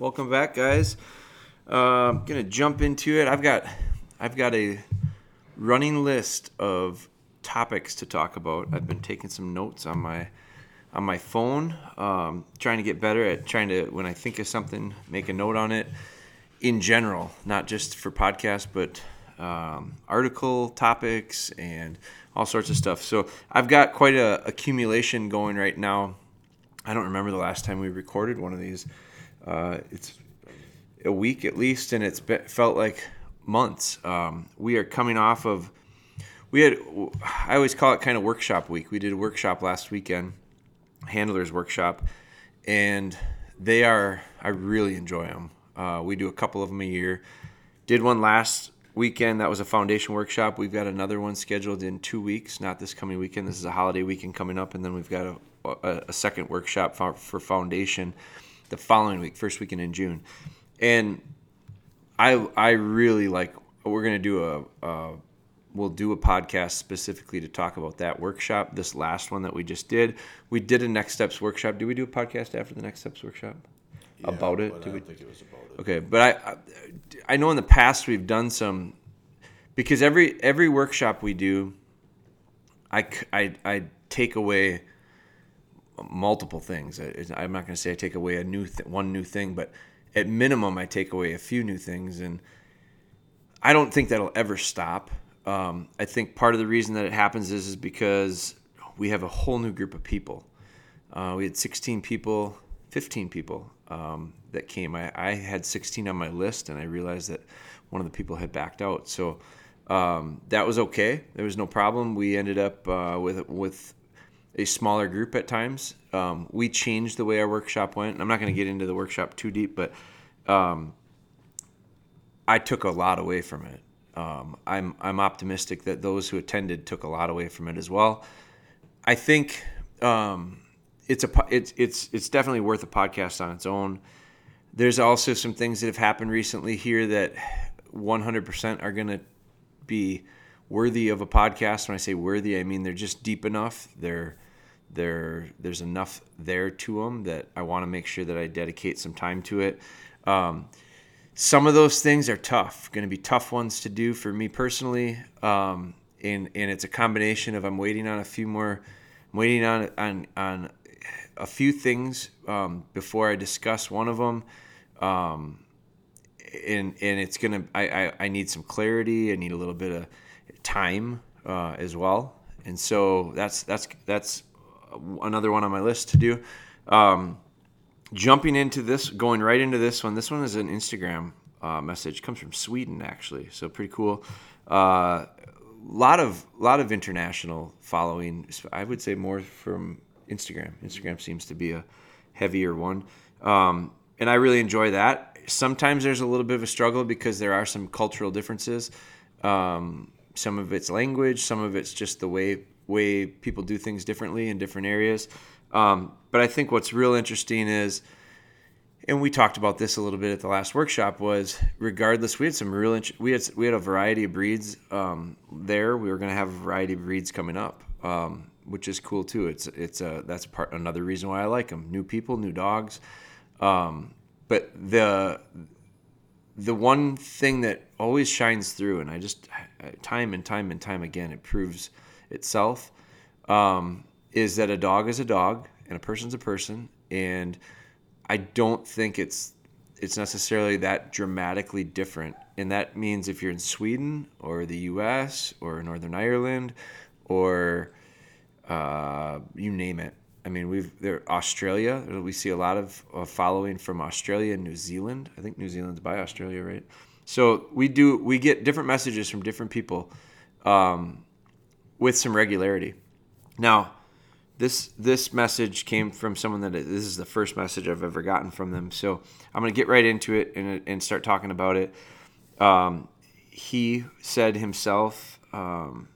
welcome back, guys. Uh, I'm gonna jump into it. I've got, I've got a running list of topics to talk about. I've been taking some notes on my, on my phone, um, trying to get better at trying to when I think of something, make a note on it. In general, not just for podcasts, but um, article topics and all sorts of stuff. So I've got quite a accumulation going right now. I don't remember the last time we recorded one of these. Uh, it's a week at least, and it's been, felt like months. Um, we are coming off of we had I always call it kind of workshop week. We did a workshop last weekend, handlers workshop, and they are I really enjoy them. Uh, we do a couple of them a year. Did one last weekend. That was a foundation workshop. We've got another one scheduled in two weeks, not this coming weekend. This is a holiday weekend coming up, and then we've got a, a, a second workshop for, for foundation the following week, first weekend in June. And I I really like. We're gonna do a. a we'll do a podcast specifically to talk about that workshop. This last one that we just did, we did a next steps workshop. Do we do a podcast after the next steps workshop? Yeah, about it? but Did I we- think it was about it. Okay, but I, I I know in the past we've done some because every every workshop we do, I I, I take away multiple things. I, I'm not going to say I take away a new th- one new thing, but at minimum I take away a few new things, and I don't think that'll ever stop. Um, I think part of the reason that it happens is is because we have a whole new group of people. Uh, we had 16 people, 15 people um, that came. I, I had 16 on my list, and I realized that one of the people had backed out. So um, that was okay. There was no problem. We ended up uh, with with a smaller group at times. Um, we changed the way our workshop went. I'm not going to get into the workshop too deep, but um, I took a lot away from it. Um, I'm I'm optimistic that those who attended took a lot away from it as well. I think um, it's a it's it's it's definitely worth a podcast on its own. There's also some things that have happened recently here that 100% are going to be worthy of a podcast. When I say worthy, I mean they're just deep enough. They're there there's enough there to them that I want to make sure that I dedicate some time to it. Um, some of those things are tough, going to be tough ones to do for me personally. Um, and and it's a combination of I'm waiting on a few more, I'm waiting on on on a few things um, before I discuss one of them. Um, and and it's gonna I, I I need some clarity. I need a little bit of time uh, as well. And so that's that's that's another one on my list to do. Um, jumping into this, going right into this one. This one is an Instagram uh, message. Comes from Sweden actually, so pretty cool. Uh, lot of lot of international following. I would say more from Instagram. Instagram seems to be a heavier one, um, and I really enjoy that. Sometimes there's a little bit of a struggle because there are some cultural differences. Um, some of it's language, some of it's just the way way people do things differently in different areas. Um, but I think what's real interesting is, and we talked about this a little bit at the last workshop, was regardless, we had some real int- we had we had a variety of breeds um, there. We were going to have a variety of breeds coming up, um, which is cool too. It's it's a that's part another reason why I like them. New people, new dogs. Um, but the the one thing that always shines through, and I just time and time and time again, it proves itself, um, is that a dog is a dog and a person's a person, and I don't think it's it's necessarily that dramatically different. And that means if you're in Sweden or the U.S. or Northern Ireland or uh, you name it. I mean, we've there Australia. We see a lot of uh, following from Australia and New Zealand. I think New Zealand's by Australia, right? So we do we get different messages from different people um, with some regularity. Now, this this message came from someone that this is the first message I've ever gotten from them. So I'm gonna get right into it and, and start talking about it. Um, he said himself, um,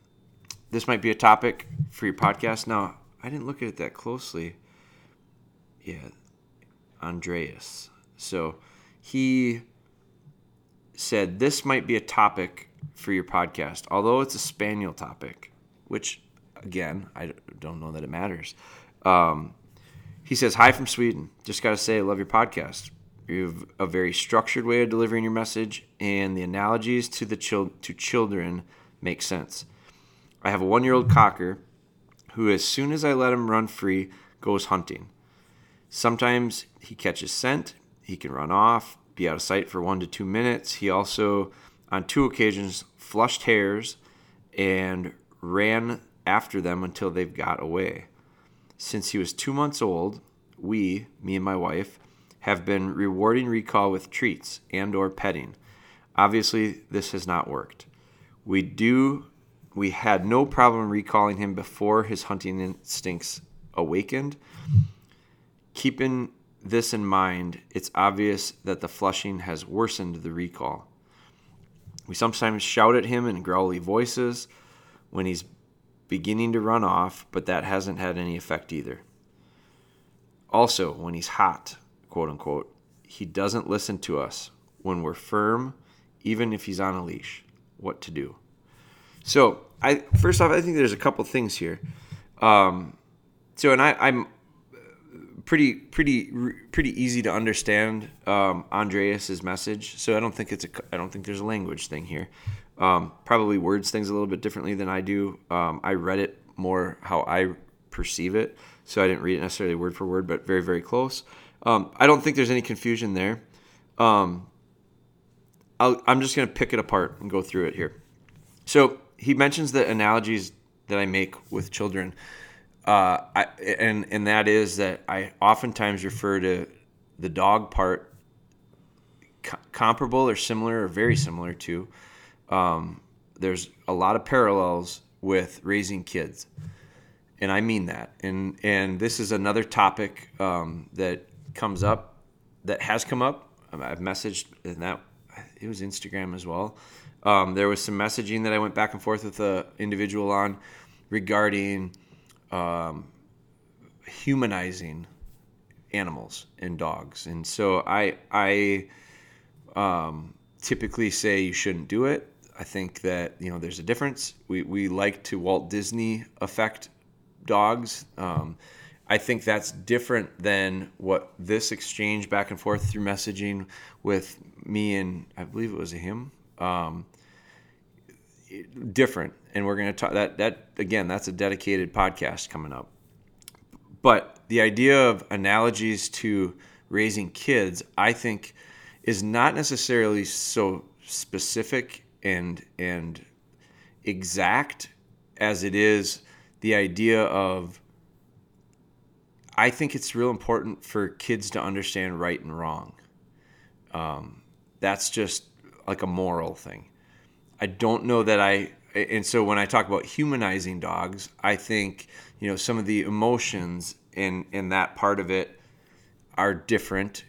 this might be a topic for your podcast. Now, I didn't look at it that closely. Yeah, Andreas. So he said this might be a topic for your podcast, although it's a spaniel topic, which again I don't know that it matters. Um, he says, "Hi from Sweden. Just got to say, I love your podcast. You have a very structured way of delivering your message, and the analogies to the chil- to children make sense. I have a one-year-old cocker who, as soon as I let him run free, goes hunting. Sometimes he catches scent, he can run off, be out of sight for one to two minutes. He also, on two occasions, flushed hares and ran after them until they've got away. Since he was two months old, we, me and my wife, have been rewarding recall with treats and or petting. Obviously, this has not worked. We do we had no problem recalling him before his hunting instincts awakened. Keeping this in mind, it's obvious that the flushing has worsened the recall. We sometimes shout at him in growly voices when he's beginning to run off, but that hasn't had any effect either. Also, when he's hot, quote unquote, he doesn't listen to us when we're firm, even if he's on a leash. What to do? So, I first off, I think there's a couple things here. Um, so, and I, I'm pretty, pretty, pretty easy to understand um, Andreas's message. So, I don't think it's a, I don't think there's a language thing here. Um, probably words things a little bit differently than I do. Um, I read it more how I perceive it, so I didn't read it necessarily word for word, but very, very close. Um, I don't think there's any confusion there. Um, i am just going to pick it apart and go through it here. So he mentions the analogies that I make with children, uh, I, and and that is that I oftentimes refer to the dog part co- comparable or similar or very similar to. Um, there's a lot of parallels with raising kids, and I mean that. And and this is another topic um, that comes up, that has come up. I've messaged and that it was Instagram as well. Um, there was some messaging that I went back and forth with the individual on regarding um, humanizing animals and dogs, and so I I um, typically say you shouldn't do it. I think that you know there's a difference. We we like to Walt Disney affect dogs. Um, I think that's different than what this exchange back and forth through messaging with me and I believe it was a him. Um, different, and we're going to talk that that again. That's a dedicated podcast coming up. But the idea of analogies to raising kids, I think, is not necessarily so specific and and exact as it is the idea of I think it's real important for kids to understand right and wrong. Um, that's just like a moral thing. I don't know that I, and so when I talk about humanizing dogs, I think you know some of the emotions in in that part of it are different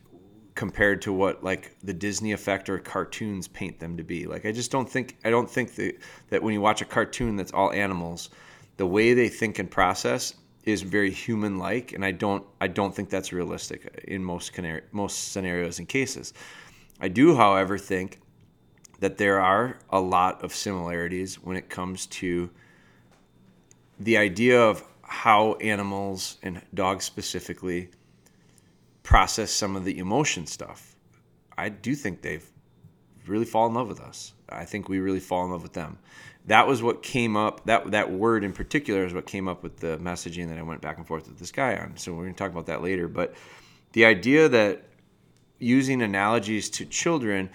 compared to what like the Disney effect or cartoons paint them to be. Like I just don't think I don't think that that when you watch a cartoon that's all animals, the way they think and process is very human like and I don't I don't think that's realistic in most most scenarios and cases. I do however think that there are a lot of similarities when it comes to the idea of how animals and dogs specifically process some of the emotion stuff. I do think they've really fall in love with us. I think we really fall in love with them. That was what came up. That that word in particular is what came up with the messaging that I went back and forth with this guy on. So we're going to talk about that later. But the idea that using analogies to children,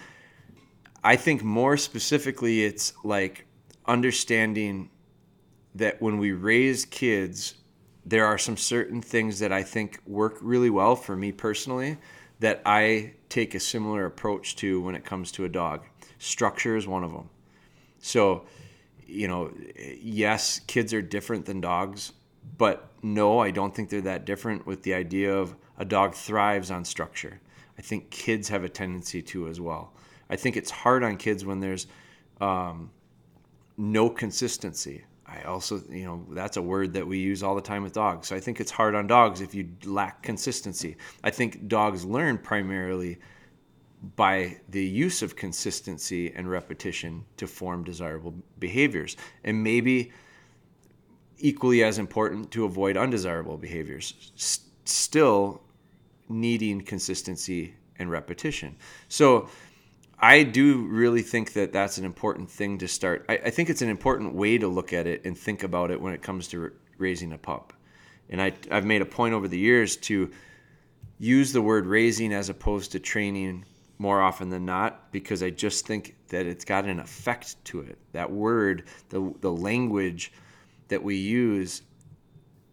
I think more specifically, it's like understanding that when we raise kids, there are some certain things that I think work really well for me personally that I take a similar approach to when it comes to a dog. Structure is one of them. So, you know, yes, kids are different than dogs, but no, I don't think they're that different with the idea of a dog thrives on structure. I think kids have a tendency to as well. I think it's hard on kids when there's um, no consistency. I also, you know, that's a word that we use all the time with dogs. So I think it's hard on dogs if you lack consistency. I think dogs learn primarily by the use of consistency and repetition to form desirable behaviors. And maybe equally as important to avoid undesirable behaviors. S- still needing consistency and repetition. So I do really think that that's an important thing to start. I, I, think it's an important way to look at it and think about it when it comes to raising a pup. And I, I've made a point over the years to use the word raising as opposed to training more often than not because I just think that it's got an effect to it. That word, the, the language that we use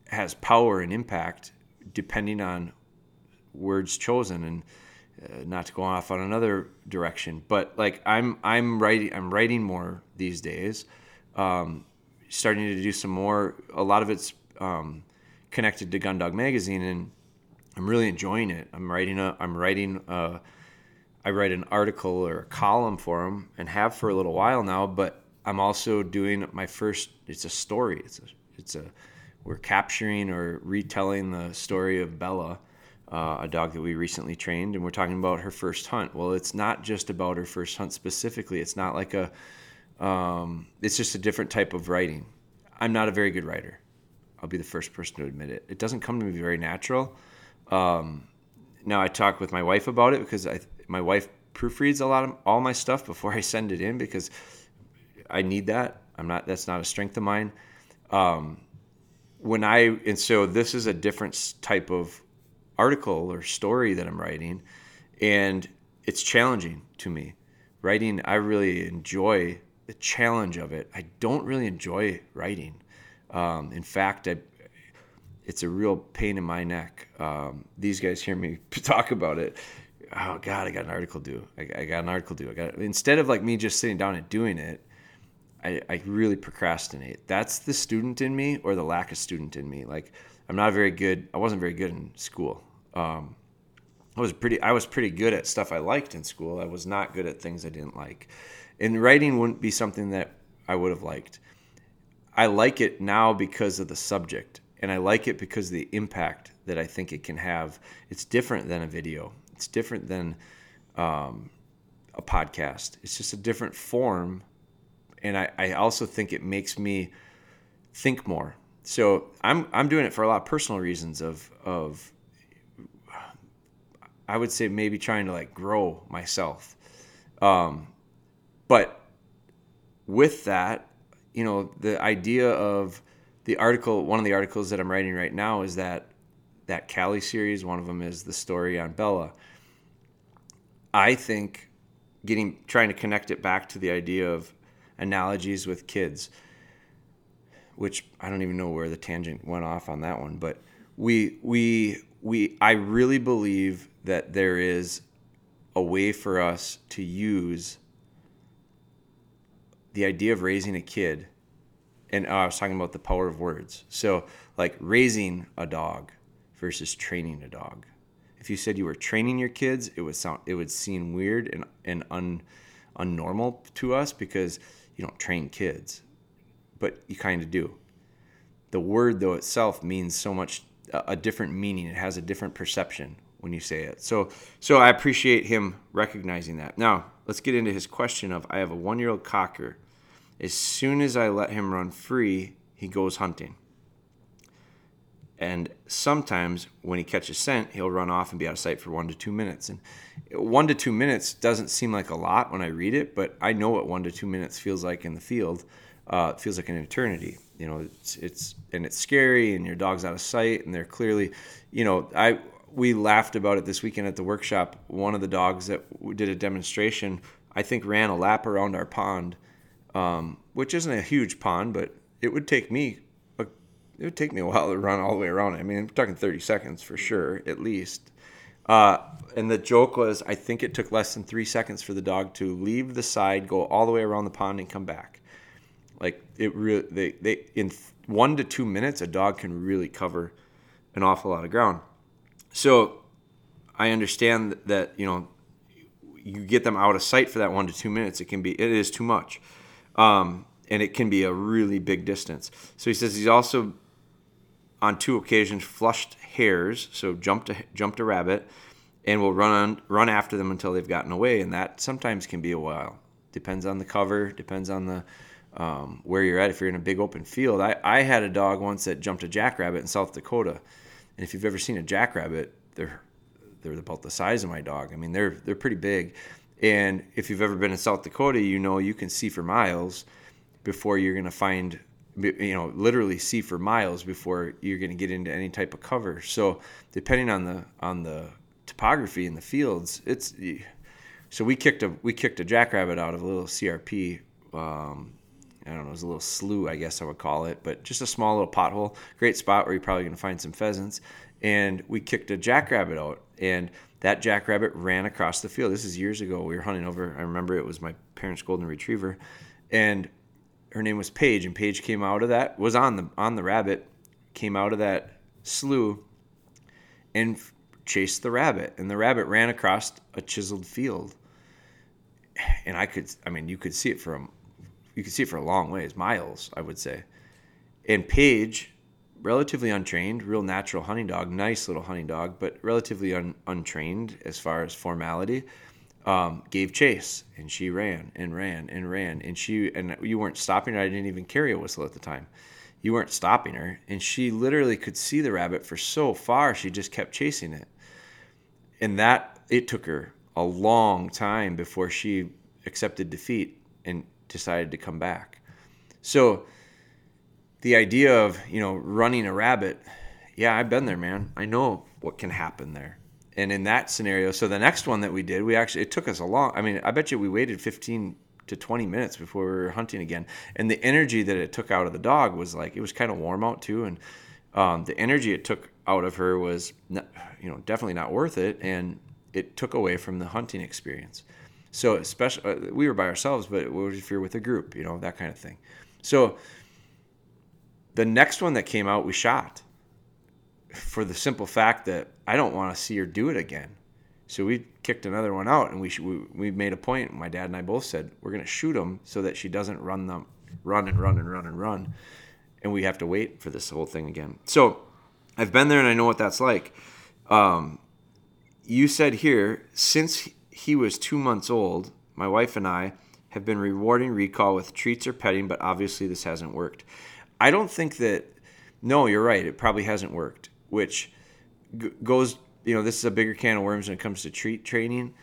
has power and impact depending on words chosen and uh, not to go off on another direction but like i'm i'm writing i'm writing more these days. Um, starting to do some more. A lot of it's um, connected to gundog magazine and i'm really enjoying it. I'm writing a i'm writing a, i write an article or a column for them and have for a little while now but i'm also doing my first it's a story. It's a it's a we're capturing or retelling the story of bella uh, a dog that we recently trained, and we're talking about her first hunt. Well, it's not just about her first hunt specifically. It's not like a, um, it's just a different type of writing. I'm not a very good writer. I'll be the first person to admit it. It doesn't come to me very natural. Um, now I talk with my wife about it because I, my wife proofreads a lot of all my stuff before I send it in because I need that. I'm not. That's not a strength of mine. Um, when I and so this is a different type of article or story that I'm writing, and it's challenging to me. Writing, I really enjoy the challenge of it. I don't really enjoy writing. Um, in fact, I, it's a real pain in my neck. Um, these guys hear me talk about it. Oh God, I got an article due. I, I got an article due. I got instead of like me just sitting down and doing it, I, I really procrastinate. That's the student in me or the lack of student in me. Like I'm not very good. I wasn't very good in school. Um, I was pretty. I was pretty good at stuff I liked in school. I was not good at things I didn't like. And writing wouldn't be something that I would have liked. I like it now because of the subject, and I like it because of the impact that I think it can have. It's different than a video. It's different than um, a podcast. It's just a different form, and I, I also think it makes me think more. So I'm I'm doing it for a lot of personal reasons of of I would say maybe trying to like grow myself. Um, but with that, you know, the idea of the article, one of the articles that I'm writing right now is that that Callie series. One of them is the story on Bella. I think getting trying to connect it back to the idea of analogies with kids, which I don't even know where the tangent went off on that one, but we we we I really believe that there is a way for us to use the idea of raising a kid and oh, I was talking about the power of words. So like raising a dog versus training a dog. If you said you were training your kids, it would sound it would seem weird and and un unnormal to us because you don't train kids. But you kind of do. The word though itself means so much a different meaning. It has a different perception when you say it. So, so I appreciate him recognizing that. Now, let's get into his question of I have a one year old cocker. As soon as I let him run free, he goes hunting. And sometimes when he catches scent, he'll run off and be out of sight for one to two minutes. And one to two minutes doesn't seem like a lot when I read it, but I know what one to two minutes feels like in the field. Uh, it feels like an eternity you know it's it's and it's scary and your dog's out of sight and they're clearly you know i we laughed about it this weekend at the workshop. One of the dogs that did a demonstration i think ran a lap around our pond um, which isn't a huge pond but it would take me a, it would take me a while to run all the way around. It i mean i'm talking 30 seconds for sure at least. Uh, and the joke was i think it took less than three seconds for the dog to leave the side go all the way around the pond and come back like it really, they, they in one to two minutes, a dog can really cover an awful lot of ground. So I understand that you know you get them out of sight for that one to two minutes. It can be it is too much, um, and it can be a really big distance. So he says he's also on two occasions flushed hares, so jumped a, jumped a rabbit, and will run on, run after them until they've gotten away, and that sometimes can be a while. Depends on the cover, depends on the um, where you're at if you're in a big open field. I, I had a dog once that jumped a jackrabbit in South Dakota, and if you've ever seen a jackrabbit, they're they're about the size of my dog. I mean, they're they're pretty big. And if you've ever been in South Dakota, you know you can see for miles before you're going to find you know literally see for miles before you're going to get into any type of cover. So depending on the on the topography in the fields, it's so we kicked a we kicked a jackrabbit out of a little CRP. Um, I don't know, it was a little slough, I guess I would call it, but just a small little pothole. Great spot where you're probably going to find some pheasants. And we kicked a jackrabbit out, and that jackrabbit ran across the field. This is years ago. We were hunting over. I remember it was my parents' golden retriever, and her name was Paige. And Paige came out of that was on the on the rabbit, came out of that slough, and chased the rabbit. And the rabbit ran across a chiseled field, and I could. I mean, you could see it from you can see it for a long ways, miles, I would say. And Paige relatively untrained, real natural hunting dog, nice little hunting dog, but relatively un, untrained as far as formality. Um, gave chase and she ran and ran and ran and she and you weren't stopping her. I didn't even carry a whistle at the time. You weren't stopping her, and she literally could see the rabbit for so far. She just kept chasing it, and that it took her a long time before she accepted defeat and decided to come back. So the idea of you know running a rabbit yeah i've been there man. I know what can happen there. And in that scenario so the next one that we did we actually it took us a long i mean i bet you we waited 15 to 20 minutes before we were hunting again. And the energy that it took out of the dog was like it was kind of warm out too. And um, the energy it took out of her was not, you know definitely not worth it. And it took away from the hunting experience so especially uh, we were by ourselves but what if you're with a group you know that kind of thing so the next one that came out, we shot for the simple fact that I don't want to see her do it again. So we kicked another one out, and we we, we made a point. My dad and I both said we're going to shoot them so that she doesn't run them, run and run and run and run, and we have to wait for this whole thing again. So I've been there and I know what that's like. Um, you said here since he was two months old, my wife and I have been rewarding recall with treats or petting, but obviously this hasn't worked. I don't think that. No, you're right. It probably hasn't worked, which g- goes. You know, this is a bigger can of worms when it comes to treat training.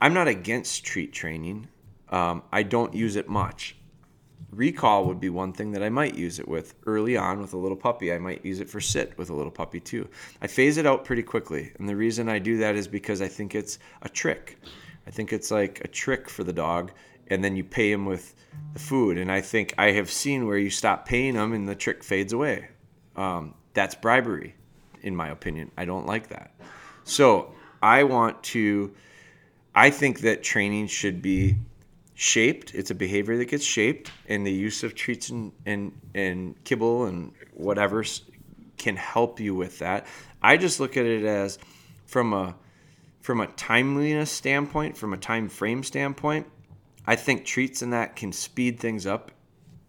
I'm not against treat training. Um, I don't use it much. Recall would be one thing that I might use it with early on with a little puppy. I might use it for sit with a little puppy too. I phase it out pretty quickly. And the reason I do that is because I think it's a trick. I think it's like a trick for the dog and then you pay him with the food. And I think I have seen where you stop paying them and the trick fades away. Um, that's bribery, in my opinion. I don't like that. So I want to. I think that training should be shaped. It's a behavior that gets shaped, and the use of treats and and, and kibble and whatever can help you with that. I just look at it as from a from a timeliness standpoint, from a time frame standpoint I think treats and that can speed things up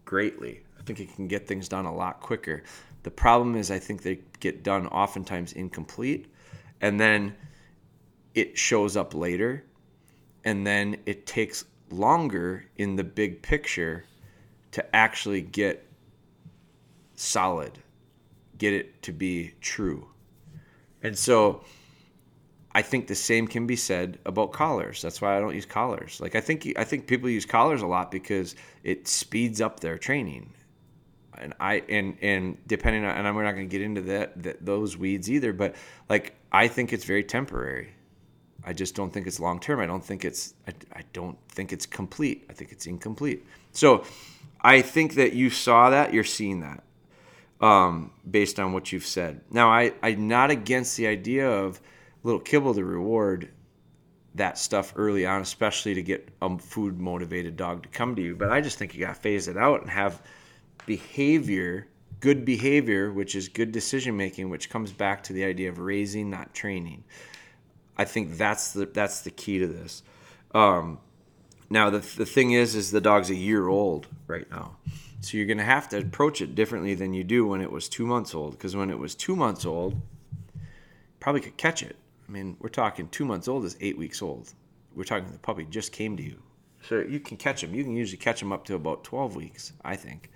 greatly. I think it can get things done a lot quicker. The problem is, I think they get done oftentimes incomplete, and then it shows up later, and then it takes longer in the big picture to actually get solid, get it to be true. And so I think the same can be said about collars. That's why I don't use collars. Like I think I think people use collars a lot because it speeds up their training. And I and and depending on and we're not going to get into that, that those weeds either, but like I think it's very temporary. I just don't think it's long term. I don't think it's I, I don't think it's complete. I think it's incomplete. So I think that you saw that, you're seeing that. Um, based on what you've said. Now I, I'm not against the idea of little kibble to reward that stuff early on, especially to get a food motivated dog to come to you. But I just think you got to phase it out and have behavior, good behavior, which is good decision making, which comes back to the idea of raising, not training. I think that's the that's the key to this. Um, now the the thing is, is the dog's a year old right now, so you're gonna have to approach it differently than you do when it was two months old. Because when it was two months old, probably could catch it I mean, we're talking two months old is eight weeks old. We're talking the puppy just came to you. So you can catch them. You can usually catch them up to about 12 weeks, I think.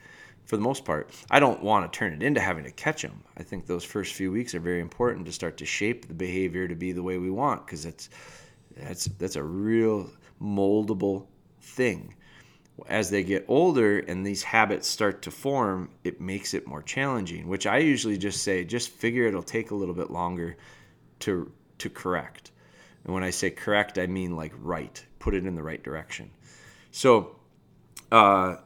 for the most part. I don't want to turn it into having to catch them. I think those first few weeks are very important to start to shape the behavior to be the way we want because it's that's that's a real moldable thing. As they get older and these habits start to form, it makes it more challenging, which I usually just say just figure it'll take a little bit longer to to correct. And when I say correct, I mean like right, put it in the right direction. So, uh,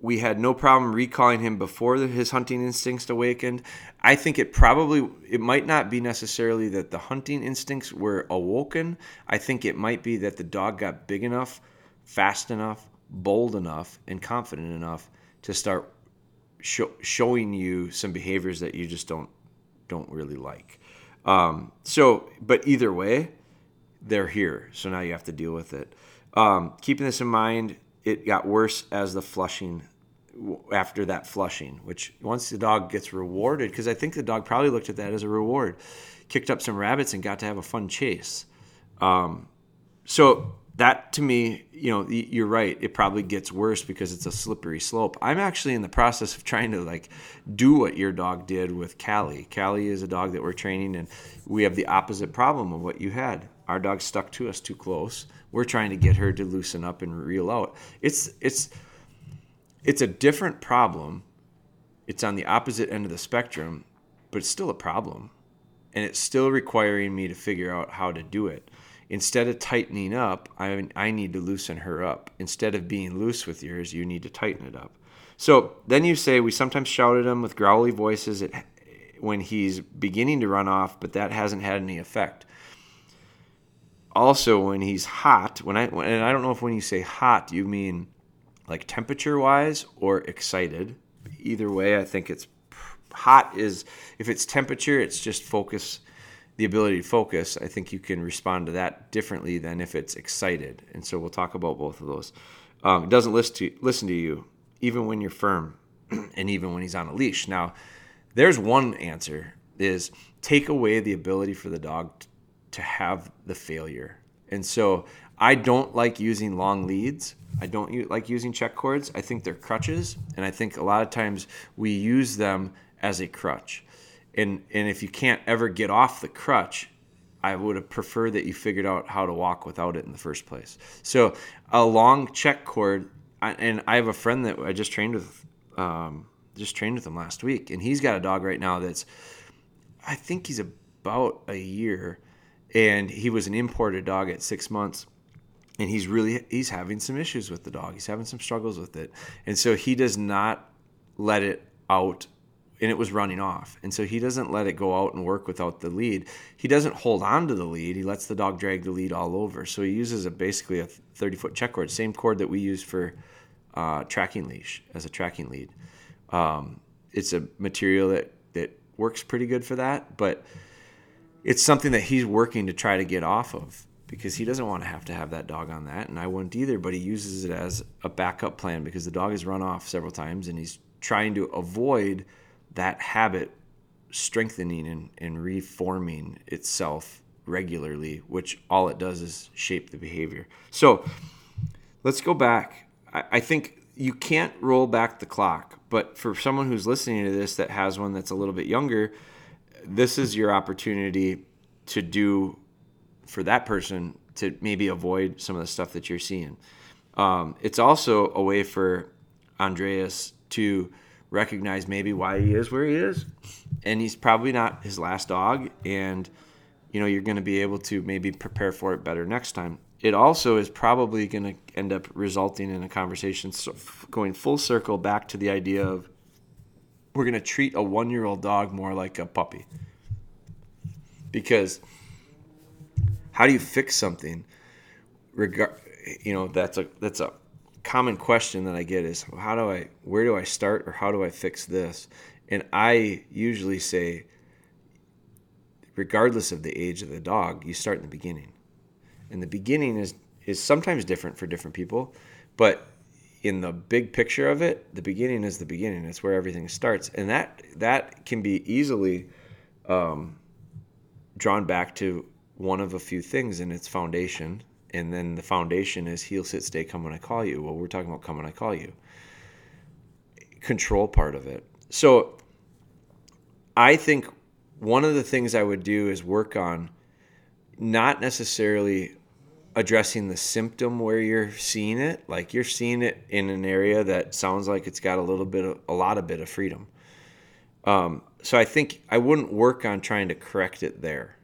we had no problem recalling him before his hunting instincts awakened. I think it probably it might not be necessarily that the hunting instincts were awoken. I think it might be that the dog got big enough, fast enough, bold enough, and confident enough to start show, showing you some behaviors that you just don't don't really like. Um, so, but either way, they're here. So now you have to deal with it. Um, keeping this in mind, it got worse as the flushing after that flushing, which once the dog gets rewarded, because I think the dog probably looked at that as a reward, kicked up some rabbits and got to have a fun chase. Um, so that to me, you know, you're right. It probably gets worse because it's a slippery slope. I'm actually in the process of trying to like do what your dog did with Callie. Callie is a dog that we're training, and we have the opposite problem of what you had. Our dog stuck to us too close. We're trying to get her to loosen up and reel out. It's it's it's a different problem. It's on the opposite end of the spectrum, but it's still a problem. And it's still requiring me to figure out how to do it. Instead of tightening up, I, I need to loosen her up. Instead of being loose with yours, you need to tighten it up. So then you say we sometimes shout at him with growly voices at, when he's beginning to run off, but that hasn't had any effect. Also, when he's hot, when I and I don't know if when you say hot, you mean like temperature wise or excited. Either way, I think it's hot is if it's temperature, it's just focus the ability to focus, I think you can respond to that differently than if it's excited. And so we'll talk about both of those. Um, it doesn't listen to, listen to you, even when you're firm and even when he's on a leash. Now, there's one answer is take away the ability for the dog to have the failure. And so I don't like using long leads. I don't like using check cords. I think they're crutches. And I think a lot of times we use them as a crutch and and if you can't ever get off the crutch I would have preferred that you figured out how to walk without it in the first place. So a long check cord, and I have a friend that I just trained with, um, just trained with him last week, and he's got a dog right now that's, I think he's about a year, and he was an imported dog at six months, and he's really he's having some issues with the dog. He's having some struggles with it, and so he does not let it out and it was running off. And so he doesn't let it go out and work without the lead. He doesn't hold on to the lead. He lets the dog drag the lead all over. So he uses a basically a 30 foot check cord, same cord that we use for uh, tracking leash as a tracking lead. Um, it's a material that that works pretty good for that, but it's something that he's working to try to get off of because he doesn't want to have to have that dog on that, and I wouldn't either. But he uses it as a backup plan because the dog has run off several times, and he's trying to avoid that habit strengthening and, and reforming itself regularly, which all it does is shape the behavior. So let's go back. I, I think you can't roll back the clock, but for someone who's listening to this that has one that's a little bit younger, this is your opportunity to do for that person to maybe avoid some of the stuff that you're seeing. Um, it's also a way for Andreas to recognize maybe why he is where he is. And he's probably not his last dog. And, you know, you're going to be able to maybe prepare for it better next time. It also is probably going to end up resulting in a conversation going full circle back to the idea of we're going to treat a one year old dog more like a puppy. Because how do you fix something? Regard, you know, that's a that's a common question that I get is how do I where do I start or how do I fix this? And I usually say regardless of the age of the dog, you start in the beginning. And the beginning is is sometimes different for different people, but in the big picture of it, the beginning is the beginning. It's where everything starts, and that that can be easily um, drawn back to one of a few things in its foundation, and then the foundation is heel sit stay come when i call you. Well we're talking about come when i call you. Control part of it. So I think one of the things I would do is work on not necessarily addressing the symptom where you're seeing it. Like you're seeing it in an area that sounds like it's got a little bit of a lot of bit of freedom. Um, so i think i wouldn't work on trying to correct it there.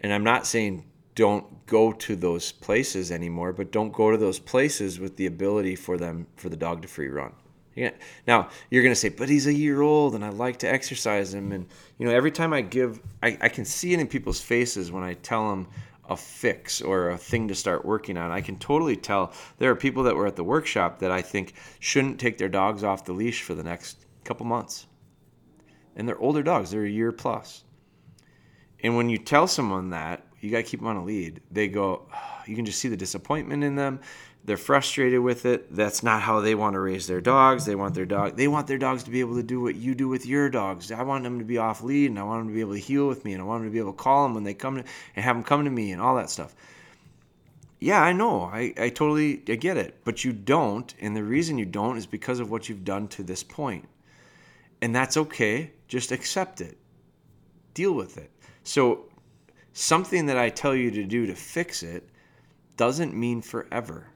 And i'm not saying don't go to those places anymore but don't go to those places with the ability for them for the dog to free run yeah. Now you're gonna say, but he's a year old, and I like to exercise him. And you know, every time I give, I, I can see it in people's faces when I tell them a fix or a thing to start working on. I can totally tell there are people that were at the workshop that I think shouldn't take their dogs off the leash for the next couple months. And they're older dogs, they're a year plus. And when you tell someone that, you got to keep them on a lead, they go, you can just see the disappointment in them they're frustrated with it. That's not how they want to raise their dogs. They want their dog. They want their dogs to be able to do what you do with your dogs. I want them to be off lead, and I want them to be able to heel with me, and I want them to be able to call them when they come to, and have them come to me, and all that stuff. Yeah, I know. I, I totally I get it, but you don't, and the reason you don't is because of what you've done to this point, and that's okay. Just accept it. Deal with it. So, something that I tell you to do to fix it doesn't mean forever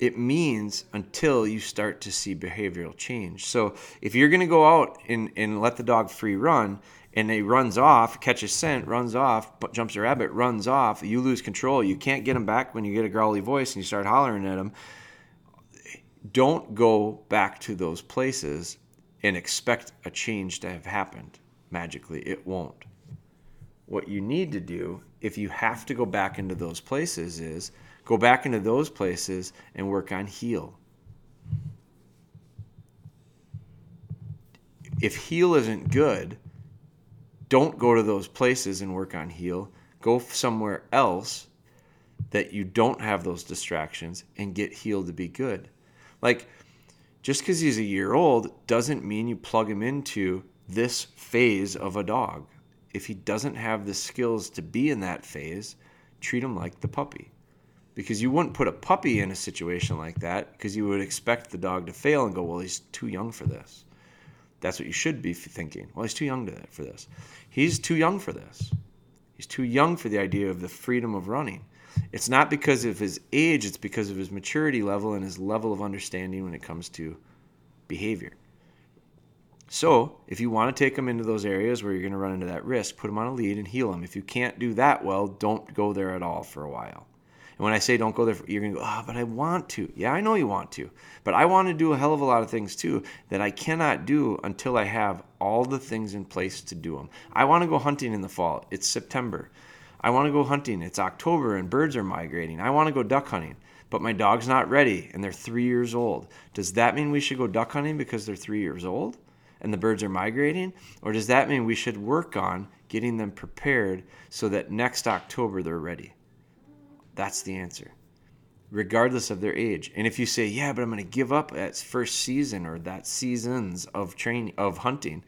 it means until you start to see behavioral change. So if you're going to go out and, and let the dog free run and he runs off, catches scent, runs off, jumps a rabbit, runs off, you lose control. You can't get him back when you get a growly voice and you start hollering at him. Don't go back to those places and expect a change to have happened magically. It won't. What you need to do, if you have to go back into those places, is Go back into those places and work on heel. If heel isn't good, don't go to those places and work on heel. Go somewhere else that you don't have those distractions and get heel to be good. Like, just because he's a year old doesn't mean you plug him into this phase of a dog. If he doesn't have the skills to be in that phase, treat him like the puppy because you wouldn't put a puppy in a situation like that because you would expect the dog to fail and go, well, he's too young for this. That's what you should be thinking. Well, he's too young to, for this. He's too young for this. He's too young for the idea of the freedom of running. It's not because of his age, it's because of his maturity level and his level of understanding when it comes to behavior. So, if you want to take them into those areas where you're going to run into that risk, put them on a lead and heel them. If you can't do that well, don't go there at all for a while. And when I say don't go there, you're going to go, oh, but I want to. Yeah, I know you want to. But I want to do a hell of a lot of things too that I cannot do until I have all the things in place to do them. I want to go hunting in the fall. It's September. I want to go hunting. It's October and birds are migrating. I want to go duck hunting, but my dog's not ready and they're three years old. Does that mean we should go duck hunting because they're three years old and the birds are migrating? Or does that mean we should work on getting them prepared so that next October they're ready? That's the answer, regardless of their age. And if you say, "Yeah, but I'm going to give up that first season or that seasons of training of hunting,"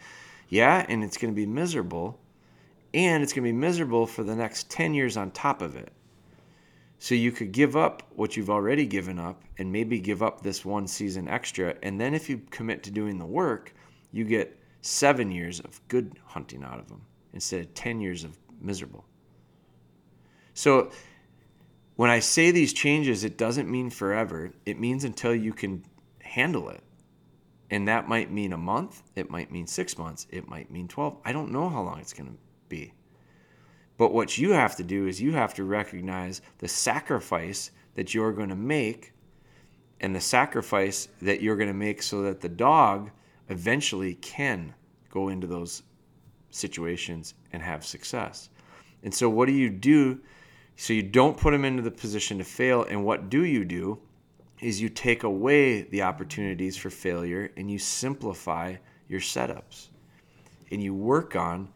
yeah, and it's going to be miserable, and it's going to be miserable for the next 10 years on top of it. So you could give up what you've already given up and maybe give up this one season extra. And then if you commit to doing the work, you get seven years of good hunting out of them instead of 10 years of miserable. So when I say these changes, it doesn't mean forever. It means until you can handle it. And that might mean a month. It might mean six months. It might mean 12. I don't know how long it's going to be. But what you have to do is you have to recognize the sacrifice that you're going to make and the sacrifice that you're going to make so that the dog eventually can go into those situations and have success. And so, what do you do so you don't put them into the position to fail. And what do you do? Is you take away the opportunities for failure and you simplify your setups. And you work on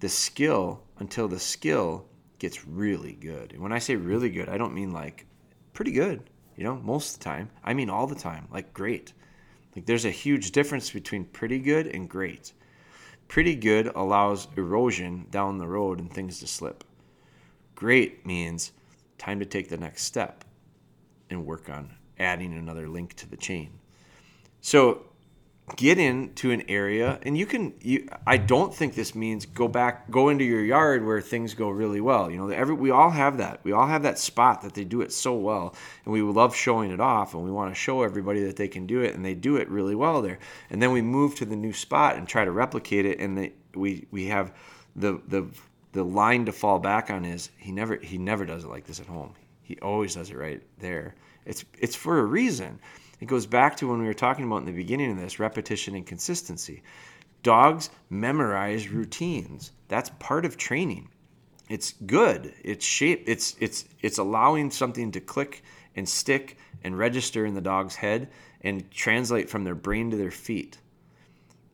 the skill until the skill gets really good. And when I say really good, I don't mean like pretty good, you know, most of the time. I mean all the time, like great. Like there's a huge difference between pretty good and great. Pretty good allows erosion down the road and things to slip. Great means time to take the next step and work on adding another link to the chain. So get into an area and you can you i don't think this means go back go into your yard where things go really well. You know every we all have that. We all have that spot that they do it so well and we love showing it off and we want to show everybody that they can do it and they do it really well there. And then we move to the new spot and try to replicate it and they, we we have the the the line to fall back on is he never he never does it like this at home. He always does it right there. It's it's for a reason it goes back to when we were talking about in the beginning of this repetition and consistency. Dogs memorize routines. That's part of training. It's good. It's shape. It's it's it's allowing something to click and stick and register in the dog's head and translate from their brain to their feet.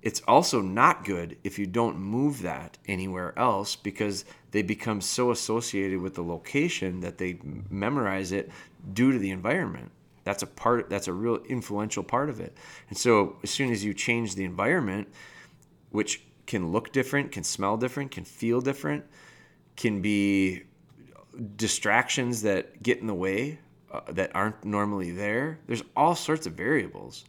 It's also not good if you don't move that anywhere else because they become so associated with the location that they memorize it due to the environment. That's a part. That's a real influential part of it. And so as soon as you change the environment, which can look different, can smell different, can feel different, can be distractions that get in the way uh, that aren't normally there. There's all sorts of variables.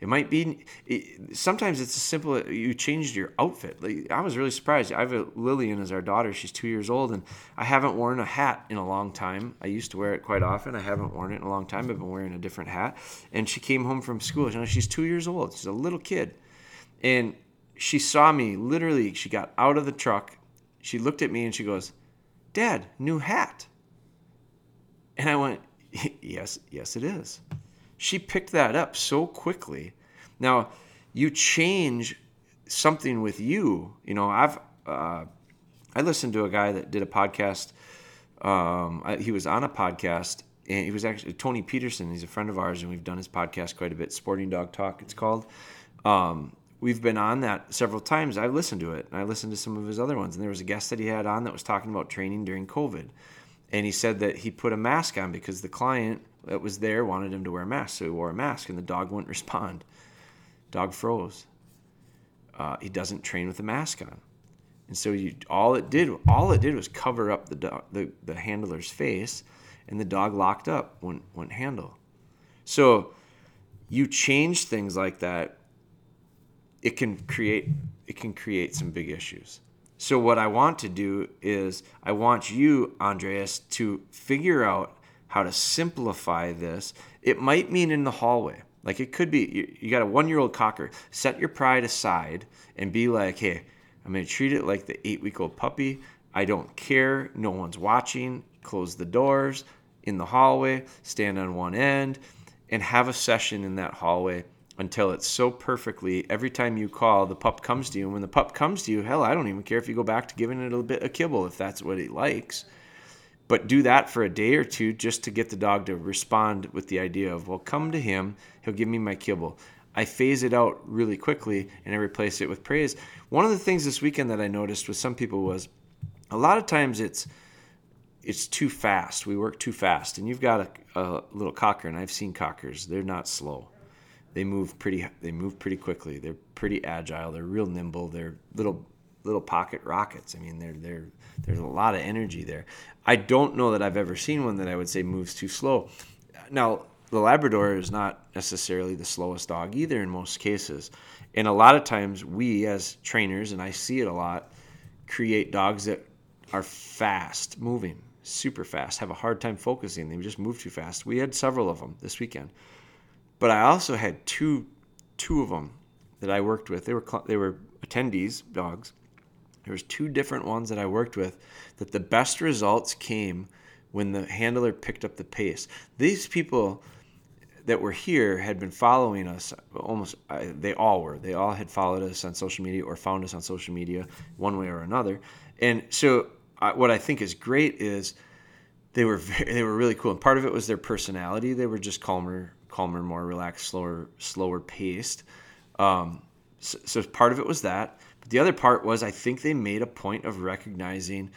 It might be. It, sometimes it's as simple. You changed your outfit. Like, I was really surprised. I have a Lillian as our daughter. She's two years old, and I haven't worn a hat in a long time. I used to wear it quite often. I haven't worn it in a long time. I've been wearing a different hat. And she came home from school. You know, she's two years old. She's a little kid, and she saw me. Literally, she got out of the truck. She looked at me and she goes, "Dad, new hat." And I went, "Yes, yes, it is." She picked that up so quickly. Now, you change something with you. You know, I've uh, I listened to a guy that did a podcast. Um, I, he was on a podcast, and he was actually Tony Peterson. He's a friend of ours, and we've done his podcast quite a bit. Sporting Dog Talk, it's called. Um, we've been on that several times. I've listened to it, and I listened to some of his other ones. And there was a guest that he had on that was talking about training during COVID, and he said that he put a mask on because the client that was there wanted him to wear a mask, so he wore a mask, and the dog wouldn't respond. Dog froze. Uh, he doesn't train with a mask on, and so you all it did all it did was cover up the dog, the, the handler's face, and the dog locked up, wouldn't wouldn't handle. So you change things like that, it can create it can create some big issues. So what I want to do is I want you, Andreas, to figure out how to simplify this. It might mean in the hallway. Like it could be you, you got a one year old cocker. Set your pride aside and be like, hey, I'm going to treat it like the eight week old puppy. I don't care. No one's watching. Close the doors in the hallway, stand on one end, and have a session in that hallway until it's so perfectly every time you call the pup comes to you and when the pup comes to you hell i don't even care if you go back to giving it a bit of kibble if that's what it likes but do that for a day or two just to get the dog to respond with the idea of well come to him. He'll give me my kibble. I phase it out really quickly and i replace it with praise. One of the things this weekend that i noticed with some people was a lot of times it's it's too fast. We work too fast. And you've got a, a little cocker and i've seen cockers. They're not slow. They move pretty they move pretty quickly. They're pretty agile. They're real nimble. They're little little pocket rockets i mean they're they're there's a lot of energy there. I don't know that I've ever seen one that I would say moves too slow. Now, the Labrador is not necessarily the slowest dog either in most cases. And a lot of times we as trainers, and I see it a lot, create dogs that are fast moving, super fast, have a hard time focusing. They just move too fast. We had several of them this weekend. But I also had two two of them that I worked with. They were they were attendees dogs there was two different ones that I worked with that the best results came when the handler picked up the pace. These people that were here had been following us almost they all were. They all had followed us on social media or found us on social media one way or another. And so what i think is great is they were very, they were really cool. And part of it was their personality. They were just calmer calmer more relaxed slower slower paced. Um, so, so part of it was that the other part was I think they made a point of recognizing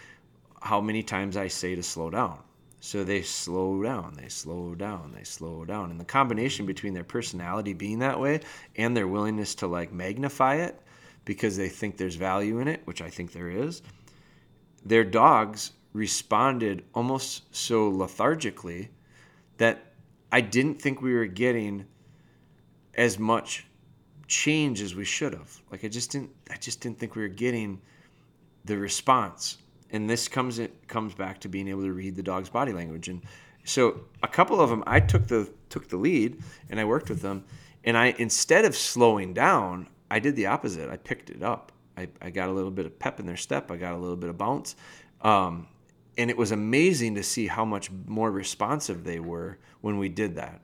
how many times I say to slow down. So they slow down, they slow down, they slow down. And the combination between their personality being that way and their willingness to like magnify it because they think there's value in it, which I think there is, their dogs responded almost so lethargically that I didn't think we were getting as much change as we should have. Like I just didn't I just didn't think we were getting the response. And this comes it comes back to being able to read the dog's body language. And so a couple of them I took the took the lead and I worked with them and I instead of slowing down, I did the opposite. I picked it up. I, I got a little bit of pep in their step. I got a little bit of bounce. Um, and it was amazing to see how much more responsive they were when we did that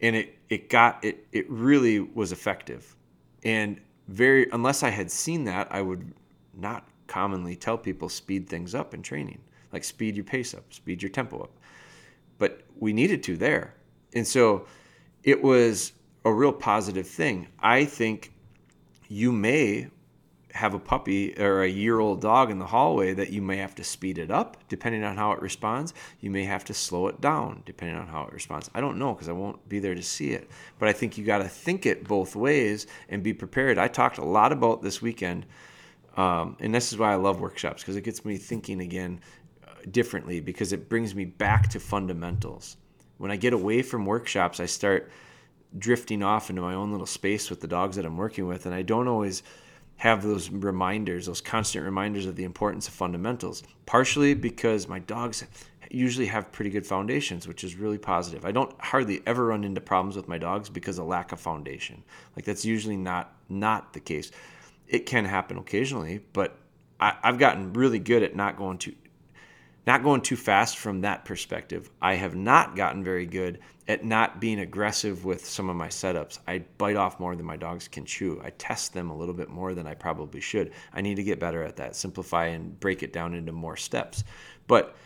and it it got it it really was effective. And very unless i had seen that i would not commonly tell people speed things up in training. Like speed your pace up speed your tempo up. But we needed to there. And so it was a real positive thing. I think you may have a puppy or a year old dog in the hallway that you may have to speed it up depending on how it responds. You may have to slow it down depending on how it responds. I don't know because I won't be there to see it. But I think you got to think it both ways and be prepared. I talked a lot about this weekend, um, and this is why I love workshops because it gets me thinking again uh, differently because it brings me back to fundamentals. When I get away from workshops, I start drifting off into my own little space with the dogs that I'm working with, and I don't always have those reminders, those constant reminders of the importance of fundamentals. Partially because my dogs usually have pretty good foundations, which is really positive. I don't hardly ever run into problems with my dogs because of lack of foundation. Like that's usually not not the case. It can happen occasionally, but I, I've gotten really good at not going too not going too fast from that perspective. I have not gotten very good at not being aggressive with some of my setups. I bite off more than my dogs can chew. I test them a little bit more than I probably should. I need to get better at that, simplify and break it down into more steps. But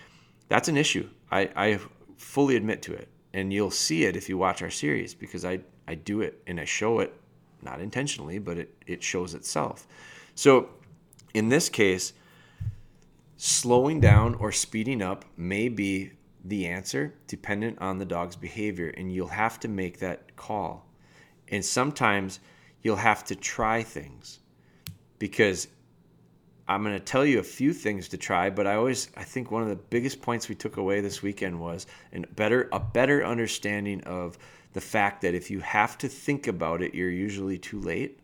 that's an issue. I, I fully admit to it. And you'll see it if you watch our series because I, I do it and I show it, not intentionally, but it, it shows itself. So in this case, slowing down or speeding up may be the answer dependent on the dog's behavior and you'll have to make that call. And sometimes you'll have to try things because i'm going to tell you a few things to try but i always i think one of the biggest points we took away this weekend was a better a better understanding of the fact that if you have to think about it you're usually too late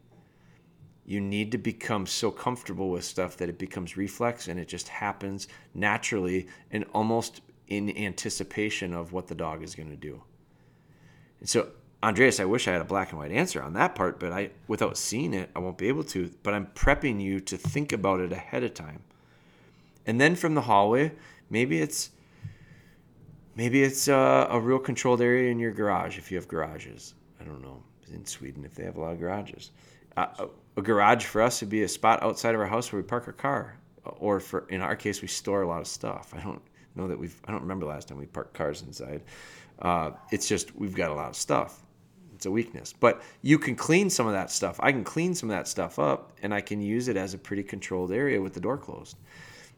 you need to become so comfortable with stuff that it becomes reflex and it just happens naturally and almost in anticipation of what the dog is going to do. And so, Andreas, I wish I had a black and white answer on that part, but I without seeing it, I won't be able to. But I'm prepping you to think about it ahead of time. And then from the hallway, maybe it's maybe it's a, a real controlled area in your garage if you have garages. I don't know in Sweden if they have a lot of garages. A garage for us would be a spot outside of our house where we park our car, or for in our case, we store a lot of stuff. I don't know that we've. I don't remember last time we parked cars inside. Uh, it's just we've got a lot of stuff. It's a weakness, but you can clean some of that stuff. I can clean some of that stuff up, and I can use it as a pretty controlled area with the door closed.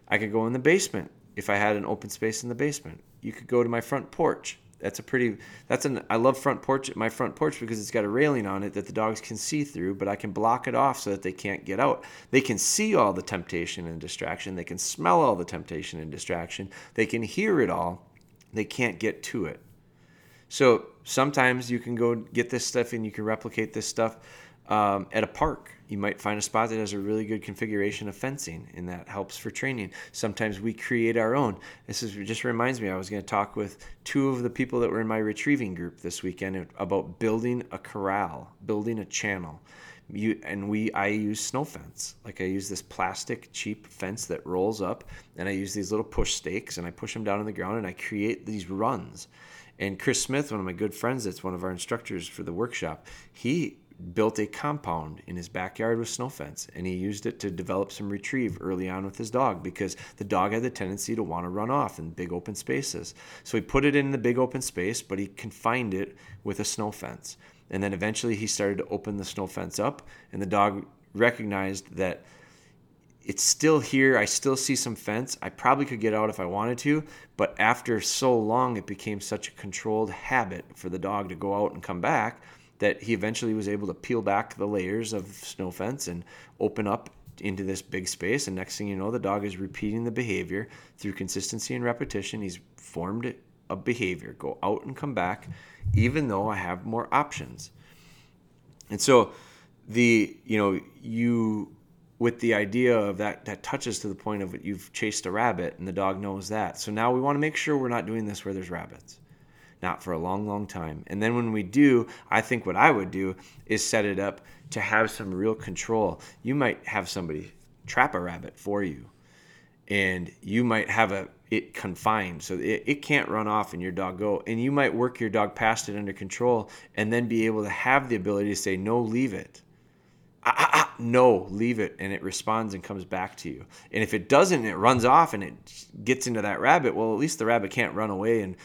I could go in the basement if I had an open space in the basement. You could go to my front porch that's a pretty that's an I love front porch my front porch because it's got a railing on it that the dogs can see through, but I can block it off so that they can't get out. They can see all the temptation and distraction. They can smell all the temptation and distraction. They can hear it all. They can't get to it. So sometimes you can go get this stuff and you can replicate this stuff um, at a park you might find a spot that has a really good configuration of fencing, and that helps for training. Sometimes we create our own. This is just reminds me. I was going to talk with two of the people that were in my retrieving group this weekend about building a corral, building a channel. You, and we I use snow fence. Like I use this plastic cheap fence that rolls up, and I use these little push stakes, and I push them down on the ground, and I create these runs. And Chris Smith, one of my good friends, that's one of our instructors for the workshop, he built a compound in his backyard with snow fence and he used it to develop some retrieve early on with his dog because the dog had the tendency to want to run off in big open spaces so he put it in the big open space but he confined it with a snow fence and then eventually he started to open the snow fence up and the dog recognized that it's still here. I still see some fence. I probably could get out if I wanted to, but after so long, it became such a controlled habit for the dog to go out and come back that he eventually was able to peel back the layers of snow fence and open up into this big space. And next thing you know, the dog is repeating the behavior through consistency and repetition. He's formed a behavior go out and come back, even though I have more options. And so the you know you with the idea of that that touches to the point of you've chased a rabbit and the dog knows that. So now we want to make sure we're not doing this where there's rabbits. Not for a long, long time. And then when we do, I think what I would do is set it up to have some real control. You might have somebody trap a rabbit for you. And you might have a it confined so it, it can't run off and your dog go. And you might work your dog past it under control and then be able to have the ability to say, no, leave it ah, ah, ah, no, leave it. And it responds and comes back to you. And if it doesn't, it runs off and it gets into that rabbit. Well, at least the rabbit can't run away and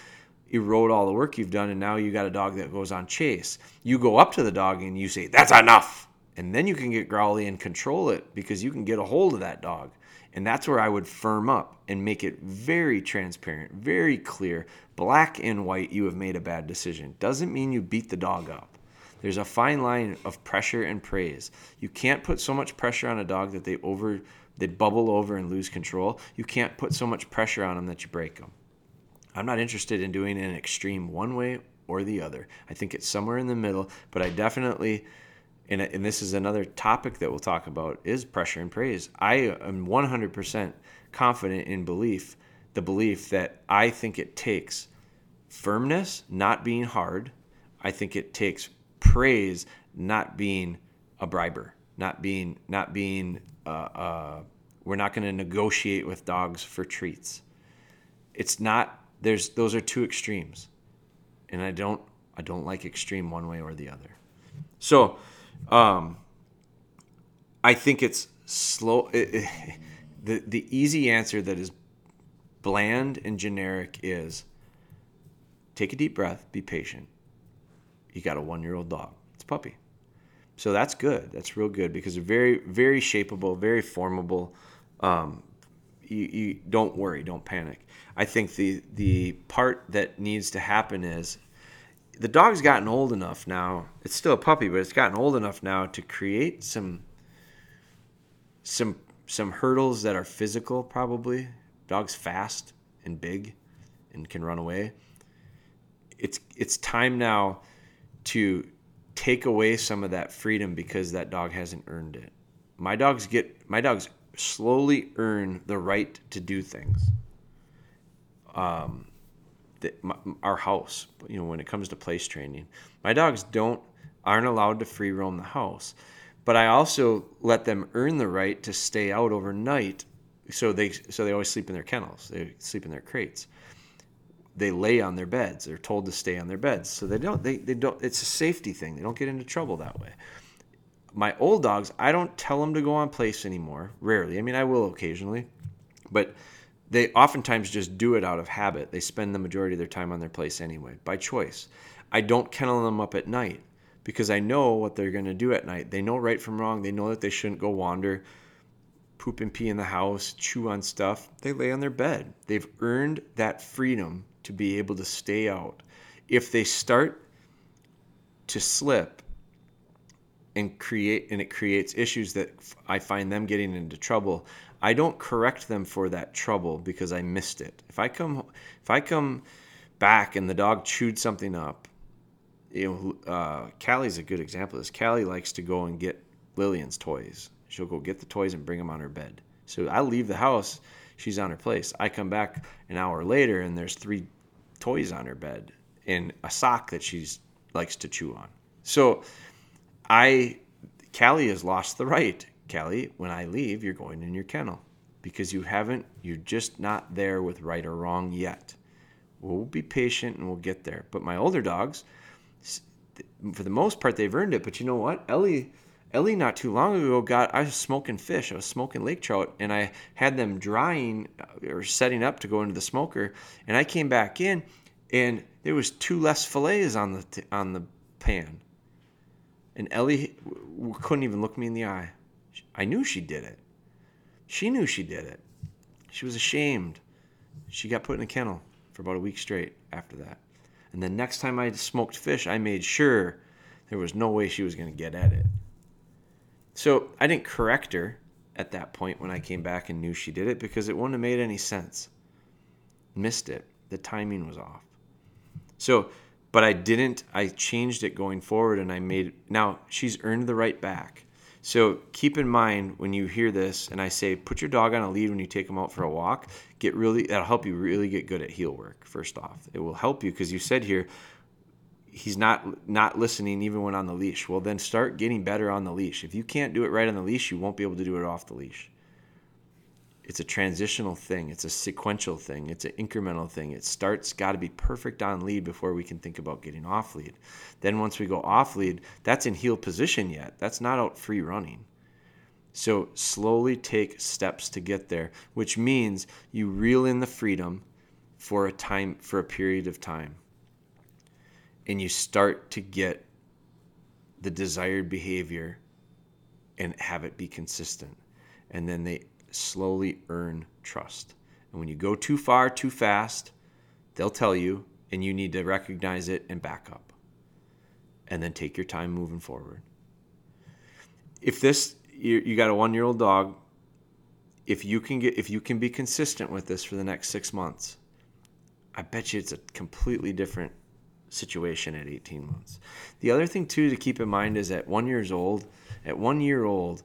erode all the work you've done. And now you got a dog that goes on chase. You go up to the dog and you say, that's enough. And then you can get growly and control it because you can get a hold of that dog. And that's where I would firm up and make it very transparent, very clear, black and white. You have made a bad decision. Doesn't mean you beat the dog up. There's a fine line of pressure and praise. You can't put so much pressure on a dog that they over they bubble over and lose control. You can't put so much pressure on them that you break them. I'm not interested in doing an extreme one way or the other. I think it's somewhere in the middle, but I definitely and, and this is another topic that we'll talk about is pressure and praise. I am 100% confident in belief, the belief that I think it takes firmness, not being hard. I think it takes praise not being a briber, not being not being uh, uh, we're not going to negotiate with dogs for treats. It's not there's those are two extremes, and I don't I don't like extreme one way or the other. So, um, I think it's slow. It, it, the the easy answer that is bland and generic is take a deep breath, be patient, you got a one year old dog. It's a puppy. So that's good. That's real good because they're very, very shapeable, very formable. Um, you, you don't worry, don't panic. I think the the part that needs to happen is the dog's gotten old enough now. It's still a puppy, but it's gotten old enough now to create some some some hurdles that are physical. Probably dog's fast and big and can run away. It's it's time now to take away some of that freedom because that dog hasn't earned it. My dogs get my dogs slowly earn the right to do things. Um, the, my, our house, you know, when it comes to place training, my dogs don't aren't allowed to free roam the house, but I also let them earn the right to stay out overnight. So they so they always sleep in their kennels. They sleep in their crates they lay on their beds. They're told to stay on their beds. So they don't they, they don't it's a safety thing. They don't get into trouble that way. My old dogs, I don't tell them to go on place anymore. Rarely. I mean, I will occasionally. But they oftentimes just do it out of habit. They spend the majority of their time on their place anyway, by choice. I don't kennel them up at night because I know what they're going to do at night. They know right from wrong. They know that they shouldn't go wander, poop and pee in the house, chew on stuff. They lay on their bed. They've earned that freedom to be able to stay out. If they start to slip and create and it creates issues that I find them getting into trouble, I don't correct them for that trouble because I missed it. If I come if I come back and the dog chewed something up, you know, uh, Callie's a good example of this. Callie likes to go and get Lillian's toys. She'll go get the toys and bring them on her bed. So I leave the house she's on her place. I come back an hour later and there's three toys on her bed and a sock that she likes to chew on. So I, Callie has lost the right. Callie, when I leave, you're going in your kennel because you haven't, you're just not there with right or wrong yet. We'll be patient and we'll get there. But my older dogs, for the most part, they've earned it. But you know what? Ellie Ellie not too long ago got I was smoking fish. I was smoking lake trout, and I had them drying uh, or setting up to go into the smoker. And I came back in, and there was two less fillets on the on the pan. And Ellie couldn't even look me in the eye. I knew she did it. She knew she did it. She was ashamed. She got put in a kennel for about a week straight after that. And the next time I smoked fish, I made sure there was no way she was going to get at it. So I didn't correct her at that point when I came back and knew she did it because it wouldn't have made any sense. Missed it. The timing was off. So but I didn't. I changed it going forward, and I made now she's earned the right back. So keep in mind when you hear this, and I say put your dog on a lead when you take them out for a walk. Get really that'll help you really get good at heel work. First off, it will help you because you said here he's not not listening even when on the leash. Well, then start getting better on the leash. If you can't do it right on the leash, you won't be able to do it off the leash it's a transitional thing. It's a sequential thing. It's an incremental thing. It starts got to be perfect on lead before we can think about getting off lead. Then once we go off lead that's in heel position yet. That's not out free running. So slowly take steps to get there which means you reel in the freedom for a time for a period of time. And you start to get the desired behavior and have it be consistent. And then they slowly earn trust. And when you go too far, too fast, they'll tell you, and you need to recognize it and back up. And then take your time moving forward. If this, you, got a one year old dog, if you can get, if you can be consistent with this for the next six months, I bet you it's a completely different situation at 18 months. The other thing too to keep in mind is at one years old, at one year old,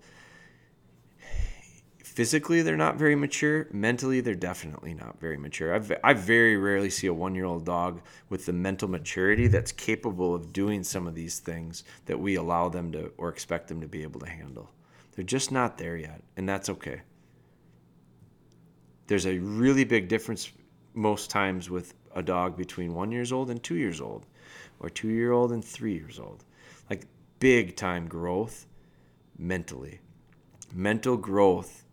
physically they're not very mature. Mentally they're definitely not very mature. I've, i very rarely see a one year old dog with the mental maturity that's capable of doing some of these things that we allow them to or expect them to be able to handle. They're just not there yet and that's okay. There's a really big difference most times with a dog between one years old and two years old or two year old and three years old. Like big time growth mentally. Mental growth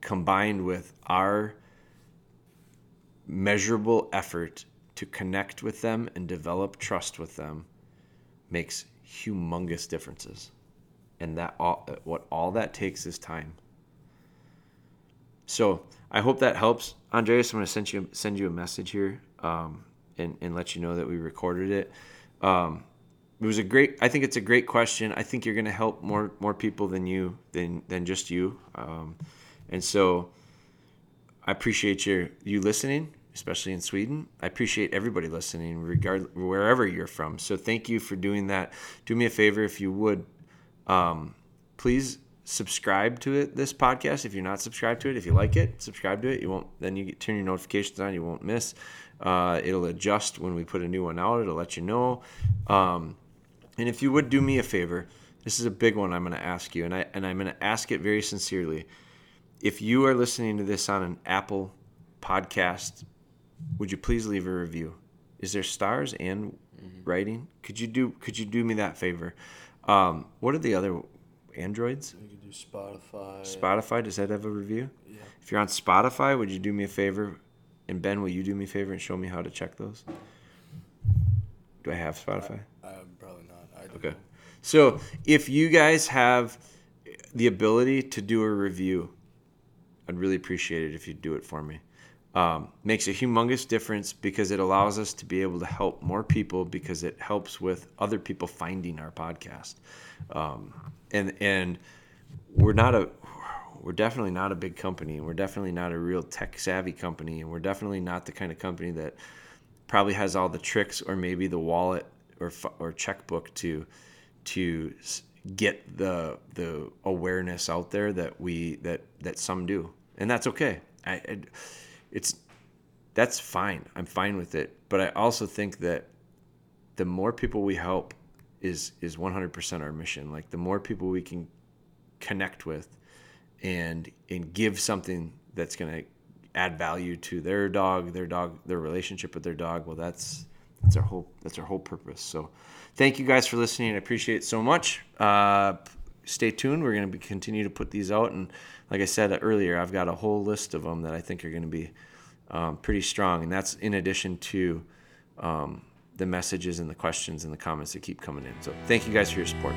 combined with our measurable effort to connect with them and develop trust with them makes humongous differences. And that all, what all that takes is time. So i hope that helps. Andreas i'm going to send you send you a message here um, and, and let you know that we recorded it. Um, it was a great i think it's a great question. I think you're going to help more more people than you than than just you. Um, and so I appreciate your you listening, especially in Sweden. I appreciate everybody listening, regard wherever you're from. So thank you for doing that. Do me a favor if you would, um, please subscribe to it. This podcast, if you're not subscribed to it, if you like it, subscribe to it. You won't then you get, turn your notifications on. You won't miss. Uh, it'll adjust when we put a new one out. It'll let you know. Um, and if you would do me a favor, this is a big one. I'm going to ask you, and I and I'm going to ask it very sincerely if you are listening to this on an Apple podcast, would you please leave a review? Is there stars and mm-hmm. writing? Could you do Could you do me that favor? Um, what are the other Androids? You could do Spotify. Spotify does that have a review? Yeah. If you're on Spotify, would you do me a favor? And Ben, will you do me a favor and show me how to check those? Do I have Spotify? I, I'm probably not. I okay. Know. So if you guys have the ability to do a review I'd really appreciate it if you'd do it for me. Um, makes a humongous difference because it allows us to be able to help more people because it helps with other people finding our podcast. Um, and and we're not a we're definitely not a big company and we're definitely not a real tech savvy company and we're definitely not the kind of company that probably has all the tricks or maybe the wallet or or checkbook to to get the the awareness out there that we that that some do and that's okay. I, it's that's fine. I'm fine with it. But I also think that the more people we help is is 100% our mission. Like the more people we can connect with and and give something that's going to add value to their dog, their dog, their relationship with their dog. Well, that's that's our whole that's our whole purpose. So, thank you guys for listening. I appreciate it so much. Uh, stay tuned. We're going to continue to put these out and like I said earlier, I've got a whole list of them that I think are going to be um, pretty strong, and that's in addition to um, the messages and the questions and the comments that keep coming in. So thank you guys for your support.